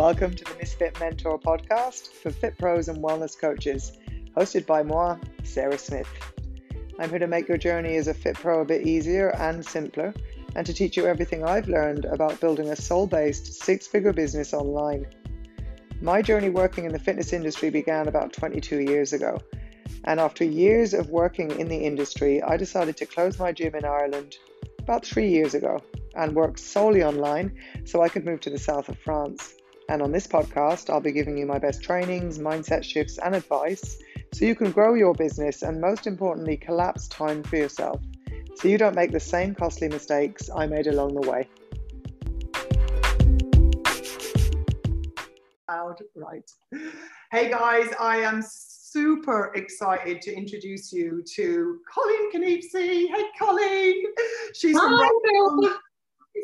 Welcome to the Misfit Mentor podcast for fit pros and wellness coaches, hosted by moi, Sarah Smith. I'm here to make your journey as a fit pro a bit easier and simpler, and to teach you everything I've learned about building a soul based six figure business online. My journey working in the fitness industry began about 22 years ago. And after years of working in the industry, I decided to close my gym in Ireland about three years ago and work solely online so I could move to the south of France. And on this podcast, I'll be giving you my best trainings, mindset shifts, and advice so you can grow your business and, most importantly, collapse time for yourself so you don't make the same costly mistakes I made along the way. Right. Hey guys, I am super excited to introduce you to Colleen Canipsey. Hey Colleen, she's Hi, from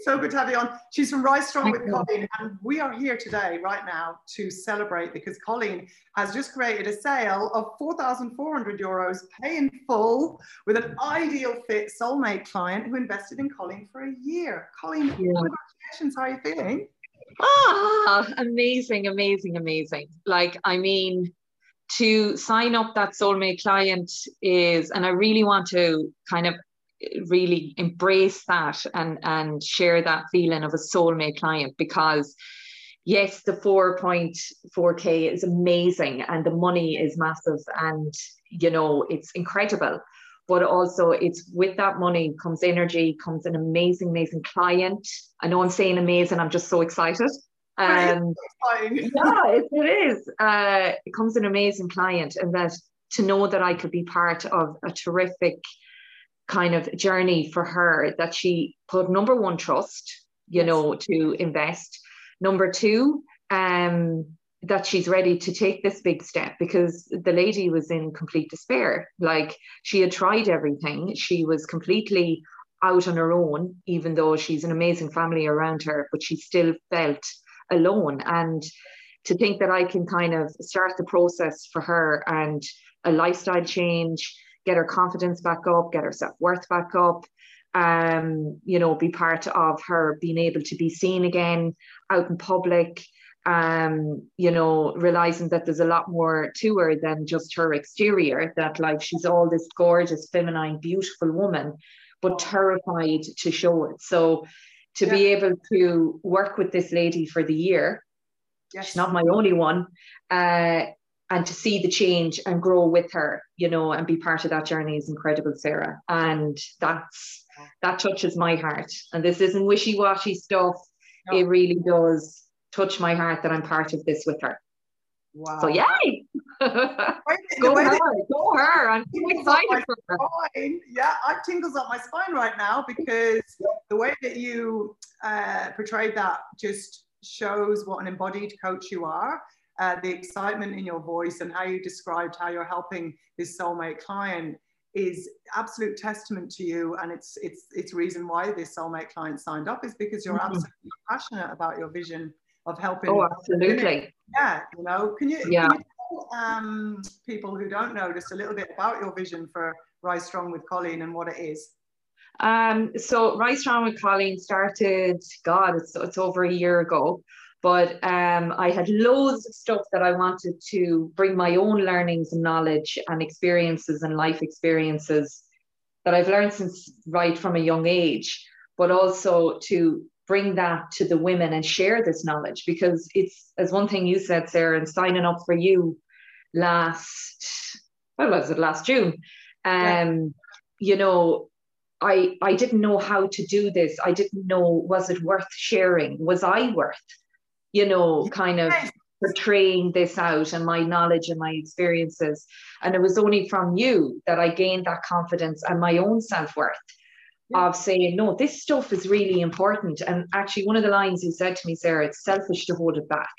so good to have you on. She's from Rise Strong with. Colleen, and we are here today, right now, to celebrate because Colleen has just created a sale of 4,400 euros, pay in full, with an ideal fit soulmate client who invested in Colleen for a year. Colleen, yeah. congratulations. How are you feeling? Ah, amazing, amazing, amazing. Like, I mean, to sign up that soulmate client is, and I really want to kind of really embrace that and and share that feeling of a soulmate client because yes the 4.4k is amazing and the money is massive and you know it's incredible. But also it's with that money comes energy comes an amazing amazing client. I know i'm saying amazing i'm just so excited. Um, yeah it, it is. Uh, it comes an amazing client and that to know that i could be part of a terrific kind of journey for her that she put number one trust you know to invest. Number two um that she's ready to take this big step because the lady was in complete despair. Like she had tried everything. She was completely out on her own even though she's an amazing family around her but she still felt alone. And to think that I can kind of start the process for her and a lifestyle change get her confidence back up, get her self worth back up, um, you know, be part of her being able to be seen again out in public, um, you know, realizing that there's a lot more to her than just her exterior, that like she's all this gorgeous, feminine, beautiful woman, but terrified to show it. So to yeah. be able to work with this lady for the year, yes. she's not my only one, uh, and to see the change and grow with her, you know, and be part of that journey is incredible, Sarah. And that's that touches my heart. And this isn't wishy-washy stuff. No. It really does touch my heart that I'm part of this with her. Wow. So yay! go her, go her. I'm so excited for her. Spine. Yeah, I tingles up my spine right now because the way that you uh, portrayed that just shows what an embodied coach you are uh, the excitement in your voice and how you described how you're helping this soulmate client is absolute testament to you and it's it's it's reason why this soulmate client signed up is because you're mm-hmm. absolutely passionate about your vision of helping oh absolutely yeah you know can you, yeah. Can you tell um, people who don't know just a little bit about your vision for rise strong with colleen and what it is um, so rise strong with colleen started god it's, it's over a year ago but um, I had loads of stuff that I wanted to bring my own learnings and knowledge and experiences and life experiences that I've learned since right from a young age, but also to bring that to the women and share this knowledge because it's as one thing you said, Sarah, and signing up for you last, what was it, last June? Um, yeah. you know, I I didn't know how to do this. I didn't know was it worth sharing? Was I worth you know, kind of portraying this out and my knowledge and my experiences. And it was only from you that I gained that confidence and my own self worth yeah. of saying, no, this stuff is really important. And actually, one of the lines you said to me, Sarah, it's selfish to hold it back.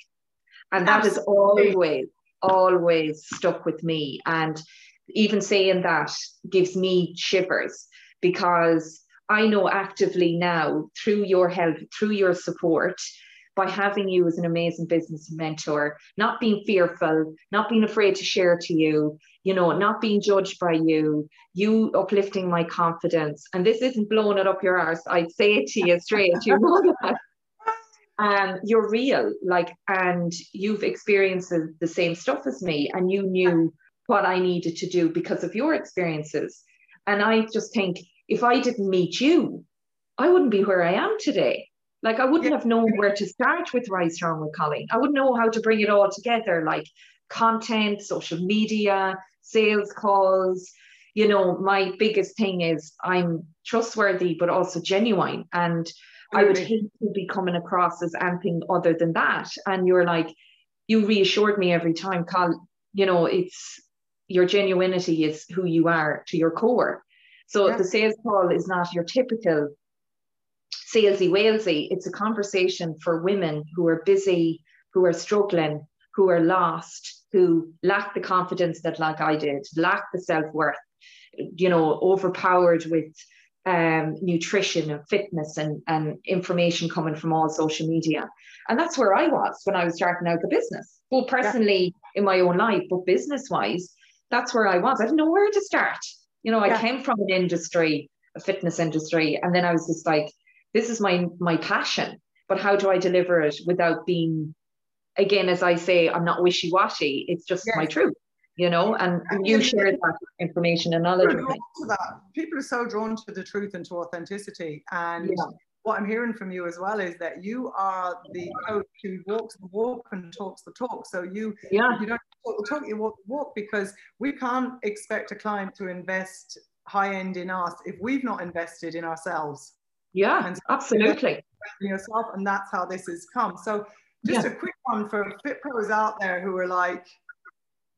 And that has always, always stuck with me. And even saying that gives me shivers because I know actively now through your help, through your support, by having you as an amazing business mentor, not being fearful, not being afraid to share to you, you know, not being judged by you, you uplifting my confidence. And this isn't blowing it up your arse. I'd say it to you straight, you know that. um, you're real, like, and you've experienced the, the same stuff as me, and you knew what I needed to do because of your experiences. And I just think if I didn't meet you, I wouldn't be where I am today. Like I wouldn't yeah. have known where to start with Rise Strong with Colleen. I wouldn't know how to bring it all together, like content, social media, sales calls. You know, my biggest thing is I'm trustworthy, but also genuine. And I would mm-hmm. hate to be coming across as anything other than that. And you're like, you reassured me every time, Carl, you know, it's your genuinity is who you are to your core. So yeah. the sales call is not your typical salesy walesy. It's a conversation for women who are busy, who are struggling, who are lost, who lack the confidence that like I did, lack the self-worth, you know, overpowered with um, nutrition and fitness and, and information coming from all social media. And that's where I was when I was starting out the business. Well, personally yeah. in my own life, but business wise, that's where I was. I didn't know where to start. You know, I yeah. came from an industry, a fitness industry, and then I was just like, this is my my passion. But how do I deliver it without being again, as I say, I'm not wishy-washy. It's just yes. my truth you know, and, and you share that information and knowledge. People are so drawn to the truth and to authenticity. And yeah. what I'm hearing from you as well is that you are the coach who walks the walk and talks the talk. So you, yeah. you don't talk the talk, you walk the walk because we can't expect a client to invest high end in us if we've not invested in ourselves. Yeah, so absolutely. Yourself, and that's how this has come. So just yeah. a quick one for fit pros out there who are like,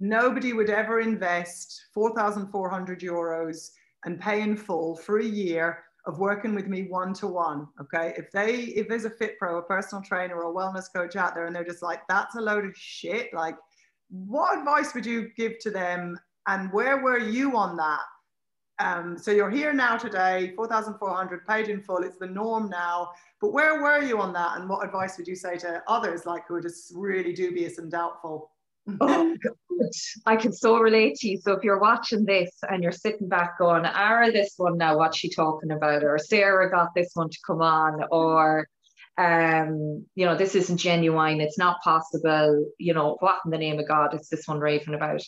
nobody would ever invest 4,400 euros and pay in full for a year of working with me one to one. Okay. If they, if there's a fit pro, a personal trainer, or a wellness coach out there and they're just like, that's a load of shit, like, what advice would you give to them? And where were you on that? Um, so you're here now today, 4,400 paid in full. It's the norm now. But where were you on that? And what advice would you say to others like who are just really dubious and doubtful? oh, I can so relate to you. So if you're watching this and you're sitting back going, Ara, this one now, what's she talking about? Or Sarah got this one to come on, or um, you know, this isn't genuine, it's not possible, you know, what in the name of God is this one raving about?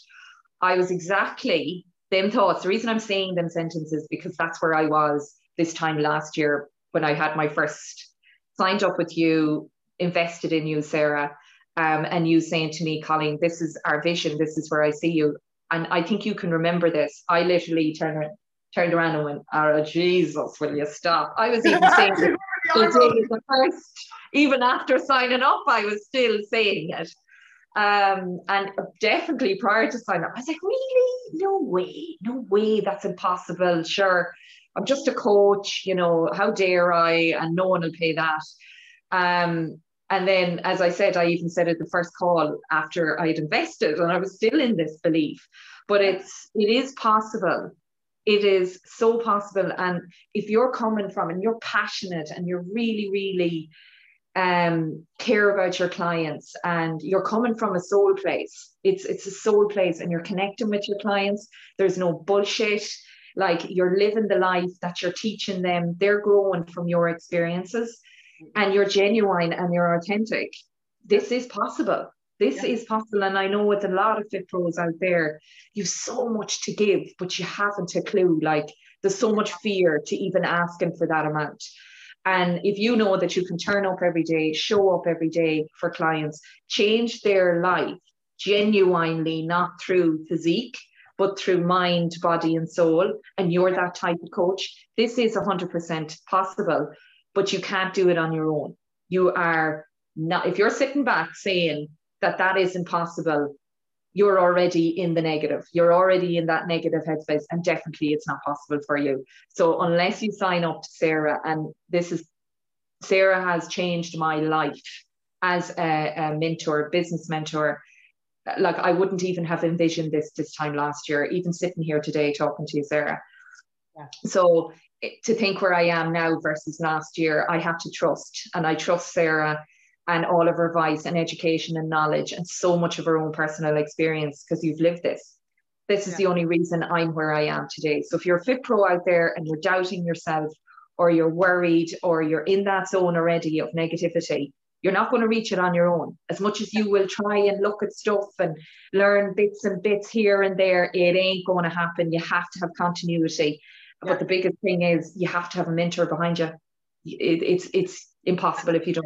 I was exactly them thoughts. The reason I'm saying them sentences because that's where I was this time last year when I had my first signed up with you, invested in you, Sarah um, and you saying to me, Colleen, this is our vision, this is where I see you. And I think you can remember this. I literally turned, turned around and went, Oh, Jesus, will you stop? I was even saying it the first, even after signing up, I was still saying it. Um, and definitely prior to signing up, I was like, Really? No way, no way, that's impossible. Sure, I'm just a coach, you know, how dare I? And no one will pay that. Um, and then, as I said, I even said at the first call after I'd invested, and I was still in this belief. But it's it is possible. It is so possible. And if you're coming from and you're passionate and you're really, really um, care about your clients and you're coming from a soul place, it's it's a soul place, and you're connecting with your clients. There's no bullshit. Like you're living the life that you're teaching them. They're growing from your experiences and you're genuine and you're authentic, this is possible. This yeah. is possible. And I know with a lot of fit pros out there, you've so much to give, but you haven't a clue. Like there's so much fear to even asking for that amount. And if you know that you can turn up every day, show up every day for clients, change their life genuinely, not through physique, but through mind, body, and soul, and you're that type of coach, this is 100% possible but you can't do it on your own. You are not, if you're sitting back saying that that is impossible, you're already in the negative. You're already in that negative headspace, and definitely it's not possible for you. So, unless you sign up to Sarah, and this is Sarah has changed my life as a, a mentor, business mentor. Like, I wouldn't even have envisioned this this time last year, even sitting here today talking to you, Sarah. Yeah. So eh, to think where I am now versus last year, I have to trust, and I trust Sarah and all of her advice and education and knowledge and so much of her own personal experience because you've lived this. This is yeah. the only reason I'm where I am today. So if you're a fit pro out there and you're doubting yourself or you're worried or you're in that zone already of negativity, You're not going to reach it on your own. As much as you will try and look at stuff and learn bits and bits here and there, it ain't going to happen. You have to have continuity. Yeah. But the biggest thing is you have to have a mentor behind you. It, it's it's impossible if you don't.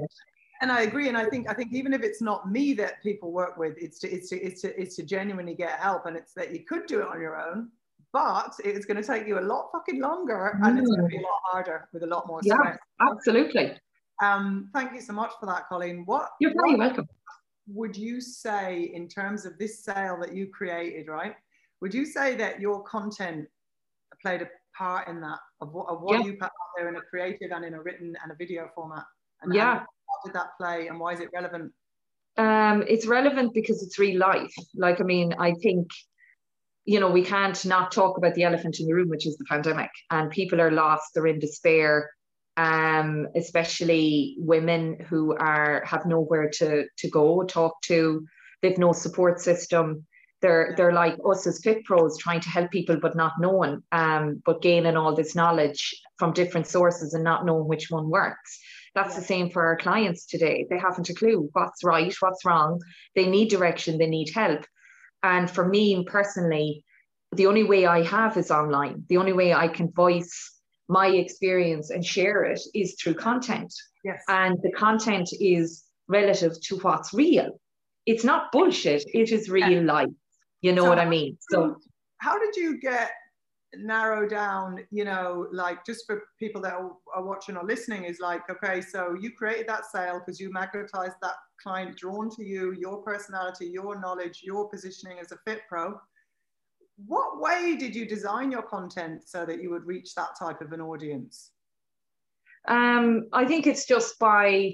And I agree. And I think I think even if it's not me that people work with, it's to it's to it's to, it's to genuinely get help. And it's that you could do it on your own, but it's going to take you a lot fucking longer mm. and it's going to be a lot harder with a lot more stress. Yeah, absolutely. Um, thank you so much for that, Colleen. What you're very what welcome. Would you say in terms of this sale that you created, right? Would you say that your content played a part in that of what, of what yeah. you put out there in a creative and in a written and a video format? And yeah. How that play and why is it relevant? Um, it's relevant because it's real life. Like, I mean, I think you know, we can't not talk about the elephant in the room, which is the pandemic, and people are lost, they're in despair, um, especially women who are have nowhere to to go, talk to, they've no support system. They're they're like us as fit pros trying to help people but not knowing, um, but gaining all this knowledge from different sources and not knowing which one works. That's the same for our clients today. They haven't a clue what's right, what's wrong. They need direction, they need help. And for me personally, the only way I have is online. The only way I can voice my experience and share it is through content. Yes. And the content is relative to what's real. It's not bullshit, it is real life. You know so what I mean? So how did you get narrow down, you know, like just for people that are, watching or listening, is like, okay, so you created that sale because you magnetized that client drawn to you, your personality, your knowledge, your positioning as a fit pro. What way did you design your content so that you would reach that type of an audience? Um, I think it's just by,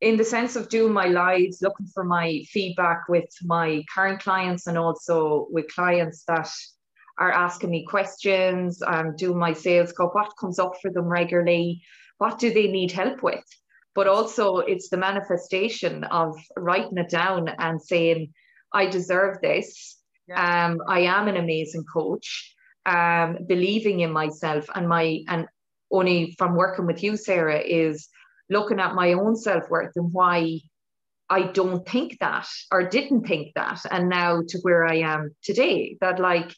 in the sense of doing my lives, looking for my feedback with my current clients and also with clients that are asking me questions, um, doing my sales call, what comes up for them regularly, what do they need help with? But also, it's the manifestation of writing it down and saying, I deserve this. Yeah. Um, I am an amazing coach, um, believing in myself and my, and only from working with you, Sarah, is looking at my own self worth and why I don't think that or didn't think that. And now to where I am today, that like,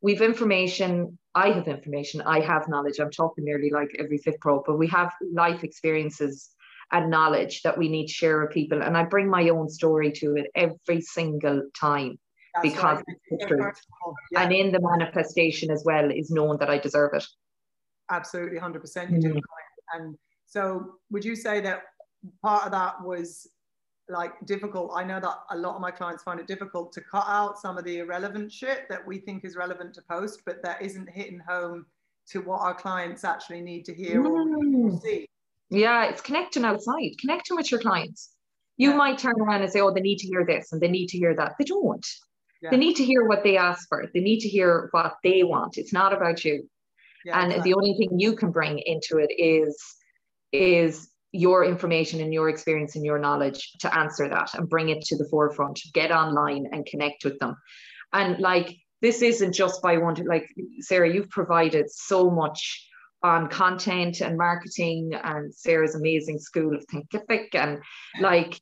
we've information i have information i have knowledge. I'm talking nearly like every fit pro but we have life experiences and knowledge that we need to share with people. And i bring my own story to it every single time That's because it's the truth. yeah. and in the manifestation as well is known that i deserve it. Absolutely 100% you mm-hmm. do and so would you say that part of that was like difficult. I know that a lot of my clients find it difficult to cut out some of the irrelevant shit that we think is relevant to post, but that isn't hitting home to what our clients actually need to hear mm. or see. Yeah, it's connecting outside, connecting with your clients. You yeah. might turn around and say, oh, they need to hear this and they need to hear that. They don't. Yeah. They need to hear what they ask for. They need to hear what they want. It's not about you. Yeah, and exactly. the only thing you can bring into it is is your information and your experience and your knowledge to answer that and bring it to the forefront. Get online and connect with them. And like this isn't just by one like sarah you've provided so much on content and marketing and sarah's amazing school of thinkific and like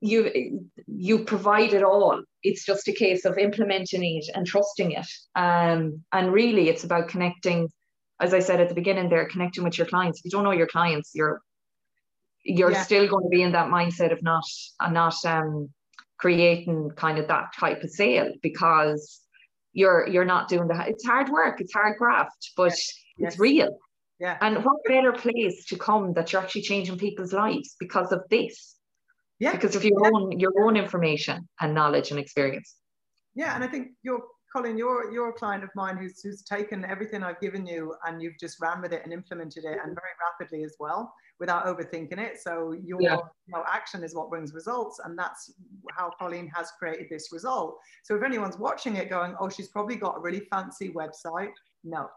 you you provide it all. It's just a case of implementing it and trusting it. Um, and really it's about connecting as i said at the beginning there connecting with your clients. If you don't know your clients you're you're yeah. still going to be in that mindset of not uh, not um, creating kind of that type of sale because you're you're not doing that. It's hard work, it's hard graft, but yes. it's yes. real. Yeah. And what better place to come that you're actually changing people's lives because of this? Yeah. Because of your yeah. own your own information and knowledge and experience. Yeah, and I think you're Colleen, you're you're a client of mine who's who's taken everything I've given you and you've just ran with it and implemented it and very rapidly as well without overthinking it. So your yeah. you know, action is what brings results, and that's how Colleen has created this result. So if anyone's watching it, going, "Oh, she's probably got a really fancy website," no.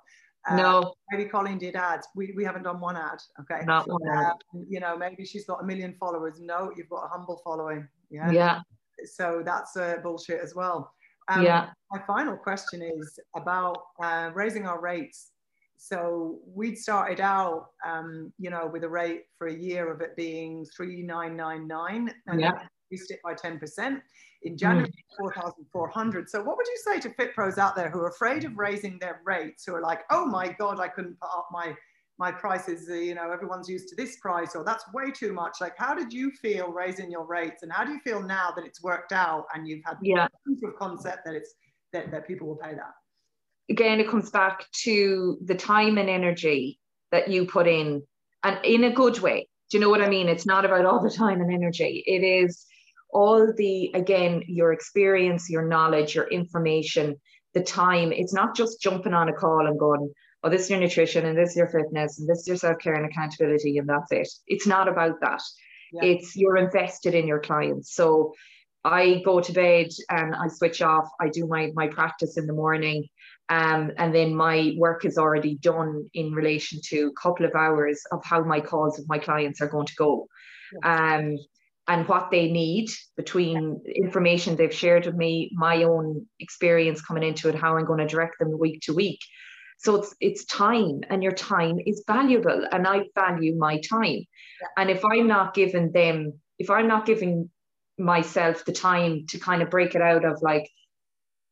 Uh, no. Maybe Colleen did ads. We, we haven't done one ad. Okay. Not one ad. Um, you know, maybe she's got a million followers. No, you've got a humble following. Yeah. Yeah. So that's uh, bullshit as well. Um, yeah. My final question is about uh, raising our rates so we'd started out, um, you know, with a rate for a year of it being 3999 and yeah. increased it by 10%. In January, mm. 4,400. So what would you say to fit pros out there who are afraid of raising their rates, who are like, oh my God, I couldn't put up my my prices, uh, you know, everyone's used to this price or that's way too much. Like, how did you feel raising your rates and how do you feel now that it's worked out and you've had yeah. proof of concept that it's, that, that people will pay that? Again, it comes back to the time and energy that you put in and in a good way. Do you know what I mean? It's not about all the time and energy. It is all the, again, your experience, your knowledge, your information, the time. It's not just jumping on a call and going, oh, this is your nutrition and this is your fitness and this is your self care and accountability, and that's it. It's not about that. Yeah. It's you're invested in your clients. So I go to bed and I switch off. I do my my practice in the morning, um, and then my work is already done in relation to a couple of hours of how my calls with my clients are going to go. Yeah. Um, and what they need between information they've shared with me, my own experience coming into it, how I'm going to direct them week to week. So it's it's time, and your time is valuable, and I value my time. And if I'm not giving them, if I'm not giving myself the time to kind of break it out of like,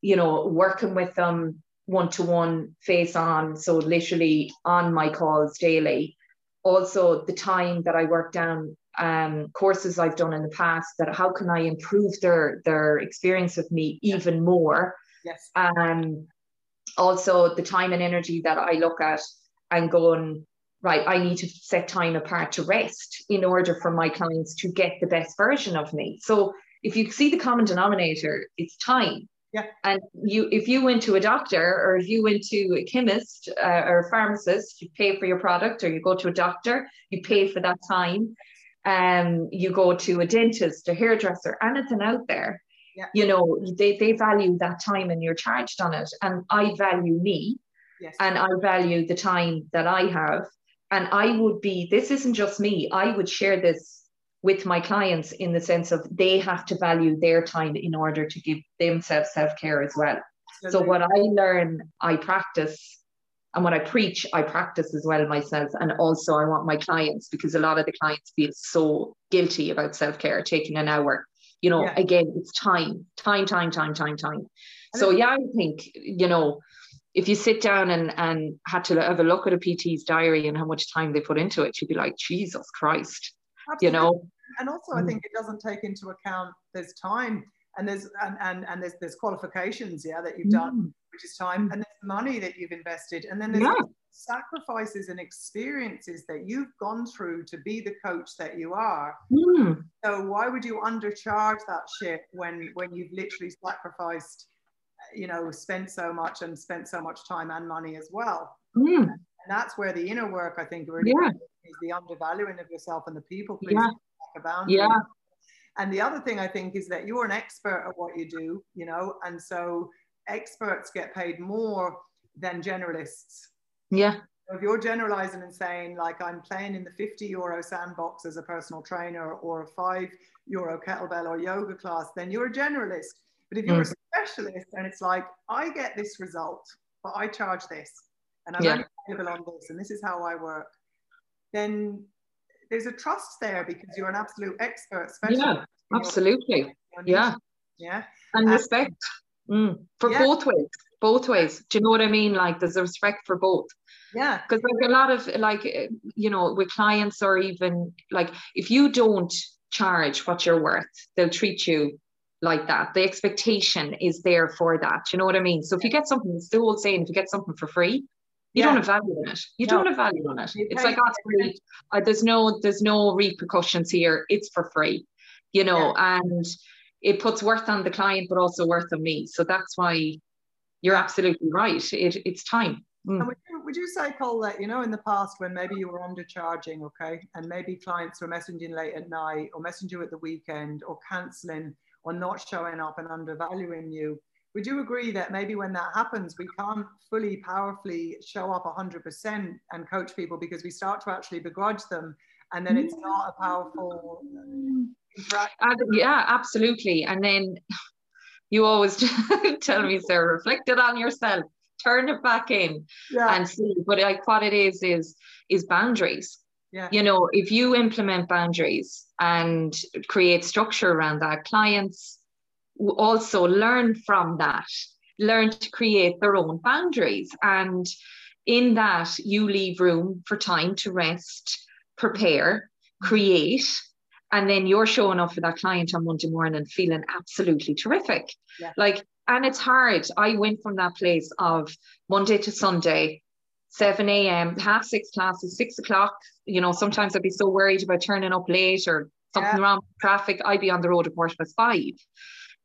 you know, working with them one to one, face on, so literally on my calls daily. Also, the time that I work down um, courses I've done in the past that how can I improve their their experience with me even more? Yes. Um, also the time and energy that I look at and going, right, I need to set time apart to rest in order for my clients to get the best version of me. So if you see the common denominator, it's time. Yeah. And you, if you went to a doctor or if you went to a chemist uh, or a pharmacist, you pay for your product, or you go to a doctor, you pay for that time. Um, you go to a dentist, a hairdresser, anything out there yeah. you know they, they value that time and you're charged on it and i value me yes. and i value the time that i have and i would be this isn't just me i would share this with my clients in the sense of they have to value their time in order to give themselves self-care as well Absolutely. so what i learn i practice and what I preach, I practice as well myself. And also, I want my clients because a lot of the clients feel so guilty about self care, taking an hour you know, yeah. again, it's time, time, time, time, time, time. So yeah, I think, you know, if you sit down and, and had to have a look at a PT's diary and how much time they put into it, you'd be like, Jesus Christ, Absolutely. you know. And also I mm. think it doesn't take into account there's time and there's and, and, and there's there's qualifications, yeah, that you've done, mm. Which is time, and there's money that you've invested, and then there's yeah. sacrifices and experiences that you've gone through to be the coach that you are. Mm. So why would you undercharge that shit when when you've literally sacrificed, you know, spent so much and spent so much time and money as well? Mm. And that's where the inner work I think really yeah. is the undervaluing of yourself and the people pleasing. Yeah. Yeah. And the other thing I think is that you're an expert at what you do, you know, and so experts get paid more than generalists. Yeah. So if you're generalizing and saying, like, I'm playing in the 50 euro sandbox as a personal trainer or a five euro kettlebell or yoga class, then you're a generalist. But if you're mm. a specialist and it's like, I get this result, but I charge this and I'm yeah. available on this and this is how I work, then there's a trust there because you're an absolute expert specialist. Yeah, absolutely. Yeah. Yeah. And respect mm. for yeah. both ways. Both ways. Do you know what I mean? Like there's a respect for both. Yeah. Because like a lot of like you know, with clients or even like if you don't charge what you're worth, they'll treat you like that. The expectation is there for that. You know what I mean? So if you get something, it's the old saying, if you get something for free, you yeah. don't have value in it. You no. don't have value in it. it's like oh, free. Uh, there's no there's no repercussions here. It's for free, you know, yeah. and it puts worth on the client, but also worth on me. So that's why you're absolutely right. It, it's time. Mm. Would, you, would you say, Cole, that you know in the past when maybe you were undercharging, okay, and maybe clients were messaging late at night or messaging you at the weekend or cancelling or not showing up and undervaluing you, would you agree that maybe when that happens, we can't fully powerfully show up 100% and coach people because we start to actually begrudge them and then it's not a powerful uh, yeah, absolutely. And then you always tell me, Sarah, reflect it on yourself. turn it back in Yeah. and see. But like what it is is is boundaries. Yeah. You know, if you implement boundaries and create structure around that, clients also learn from that, learn to create their own boundaries. And in that, you leave room for time to rest, prepare, create, and then you're showing up for that client on Monday morning feeling absolutely terrific. Yeah. Like, and it's hard. I went from that place of Monday to Sunday, 7 a.m., half six classes, six o'clock. You know, sometimes I'd be so worried about turning up late or something Yeah. wrong with traffic. I'd be on the road at quarter past five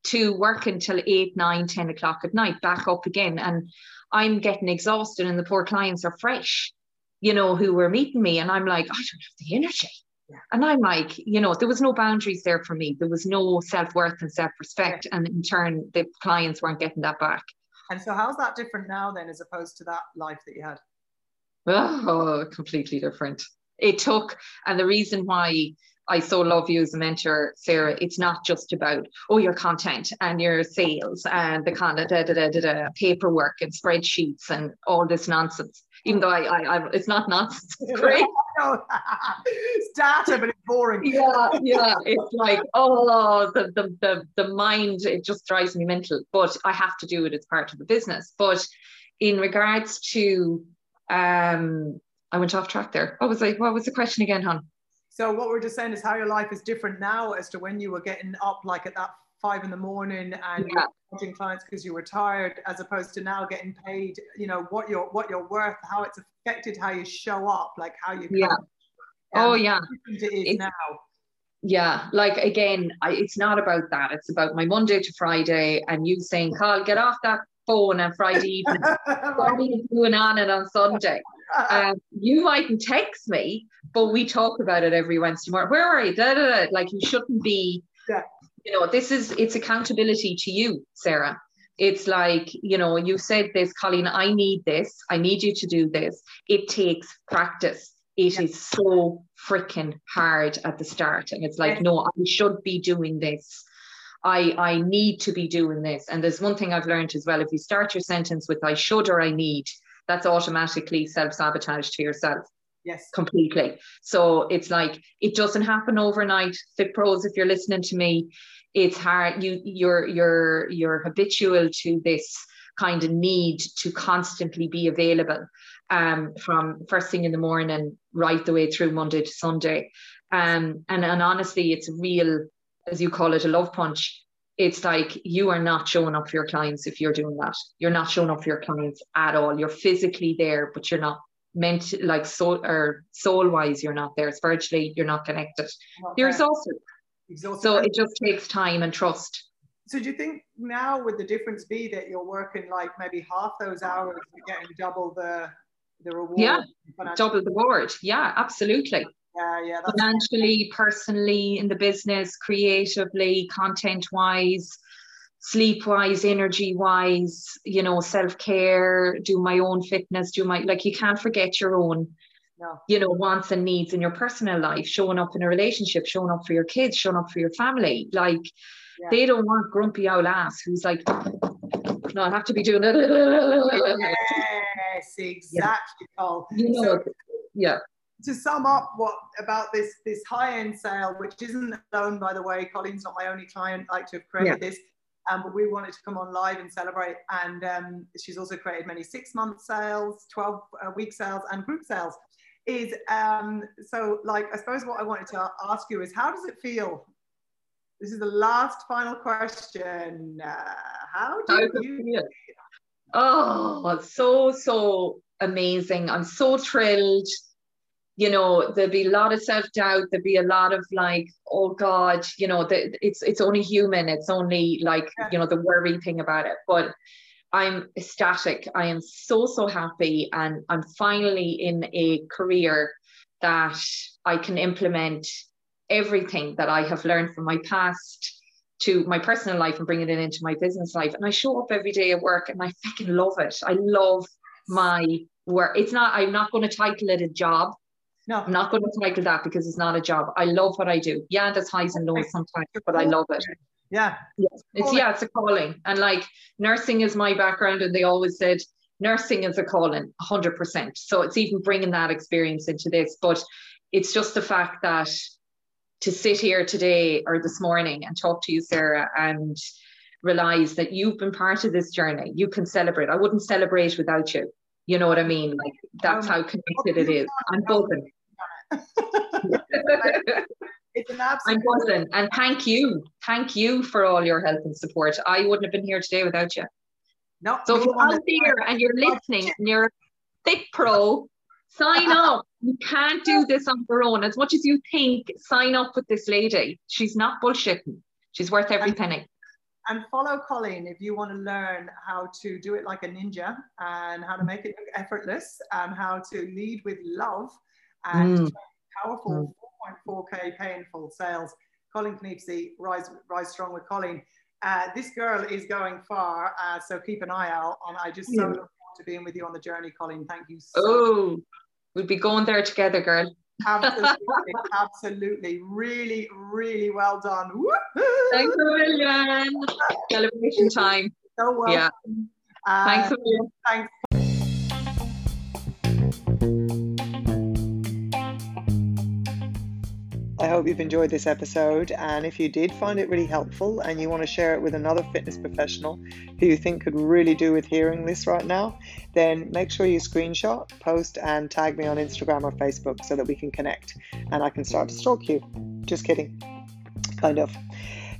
to work until eight, nine, 10 o'clock at night, back up again. And I'm getting exhausted, and the poor clients are fresh, you know, who were meeting me. And I'm like, oh, I don't have the energy. Yeah. And I'm like, you know, there was no boundaries there for me. There was no self worth and self respect. And in turn, the clients weren't getting that back. And so, how's that different now then, as opposed to that life that you had? Oh, completely different. It took, and the reason why I so love you as a mentor, Sarah, it's not just about, oh, your content and your sales and the kind of da, da, da, da, da, paperwork and spreadsheets and all this nonsense. Even though I, I, I it's not nonsense, it's great. No, it's data, but it's boring. yeah, yeah. It's like, oh, the, the the the mind, it just drives me mental. But I have to do it as part of the business. But in regards to um I went off track there. What was I what was the question again, hon? So what we're just saying is how your life is different now as to when you were getting up like at that five in the morning and Yeah. clients because you were tired, as opposed to now getting paid. You know what you're what you're worth, how it's affected how you show up, like how you. Yeah. Oh yeah. It is It's- now. Yeah, like again, I, it's not about that. It's about my Monday to Friday and you saying, Carl, get off that phone on Friday evening. What are you doing on it on Sunday? um, you mightn't text me, but we talk about it every Wednesday morning. Where are you? Da, da, da. Like you shouldn't be. Yeah. You know, this is it's accountability to you, Sarah. It's like you know, you said this, Colleen. I need this. I need you to do this. It takes practice. It is Yeah. so freaking hard at the start, and it's like, Yeah. no, I should be doing this. I I need to be doing this. And there's one thing I've learned as well. If you start your sentence with I should or I need, that's automatically self-sabotage to yourself yes. completely. So it's like it doesn't happen overnight. Fit pros, if you're listening to me, it's hard. You you're you're you're habitual to this kind of need to constantly be available um from first thing in the morning right the way through Monday to Sunday. Um and, and honestly it's real, as you call it, a love punch. It's like you are not showing up for your clients if you're doing that. You're not showing up for your clients at all. You're physically there, but you're not meant like soul or soul wise you're not there spiritually you're not connected you're exhausted Exhausted. so it just takes time and trust So do you think now would the difference be that you're working like maybe half those hours, you're getting double the the reward? Yeah. double the board yeah absolutely Yeah, yeah. Financially personally in the business creatively content wise sleep wise energy wise you know self-care do my own fitness do my like you can't forget your own no. you know wants and needs in your personal life showing up in a relationship showing up for your kids showing up for your family like Yeah. they don't want grumpy old ass who's like no i have to be doing it Yes, exactly, Cole. you know So- yeah to sum up what about this this high-end sale, which isn't alone, by the way, Colleen's not my only client. I like to have created this, um, but we wanted to come on live and celebrate. And um, she's also created many six-month sales, twelve-week sales, and group sales. Is um, so like I suppose what I wanted to ask you is how does it feel? This is the last final question. Uh, how do you? feel? Oh, so, so amazing. I'm so thrilled. You know, there'll be a lot of self-doubt, there'll be a lot of like, oh God, you know, the, it's it's only human. It's only like, you know, the worry thing about it. But I'm ecstatic. I am so, so happy. And I'm finally in a career that I can implement everything that I have learned from my past to my personal life and bringing it into my business life. And I show up every day at work and I fucking love it. I love my work. It's not, I'm not going to title it a job. No, I'm not going to title that because it's not a job. I love what I do. Yeah, there's highs and lows sometimes, but I love it. yeah, It's yeah, it's a calling. And like nursing is my background, and they always said nursing is a calling 100% so it's even bringing that experience into this. But it's just the fact that to sit here today or this morning and talk to you sarah and realize that you've been part of this journey you can celebrate. I wouldn't celebrate without you. You know what i mean? Like that's how connected it is. i'm buzzing it's an absolute i'm buzzing and thank you thank you for all your help and support i wouldn't have been here today without you no, so if you're out there and you're listening and you're Fit Pro, sign up. You can't do this on your own. As much as you think, sign up with this lady. She's not bullshitting. She's worth every and, penny. And follow Colleen if you want to learn how to do it like a ninja and how to make it look effortless and how to lead with love and mm. powerful mm. 4.4k painful sales. Colleen Kniepsey, Rise, Rise Strong with Colleen. Uh, this girl is going far, uh, so keep an eye out. And I just so look forward to being with you on the journey, Colleen. Thank you so Oh, much. we'll be going there together, girl. Absolutely, absolutely. Really, really well done. Thanks a million. Celebration time. So well. Yeah. Uh, thanks a million. Thanks. I hope you've enjoyed this episode. And if you did find it really helpful and you want to share it with another fitness professional who you think could really do with hearing this right now, then make sure you screenshot, post, and tag me on Instagram or Facebook so that we can connect and I can start to stalk you. Just kidding. Kind of.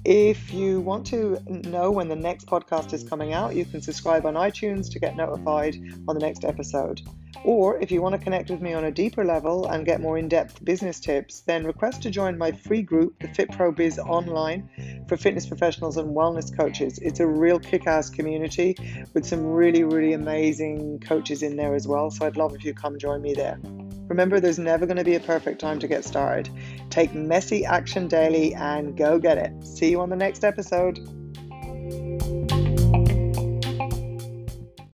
If you want to know when the next podcast is coming out, you can subscribe on iTunes to get notified on the next episode. Or if you want to connect with me on a deeper level and get more in depth business tips, then request to join my free group, the Fit Pro Biz Online, for fitness professionals and wellness coaches. It's a real kick ass community with some really, really amazing coaches in there as well. So I'd love if you come join me there. Remember, there's never going to be a perfect time to get started. Take messy action daily and go get it. See you on the next episode.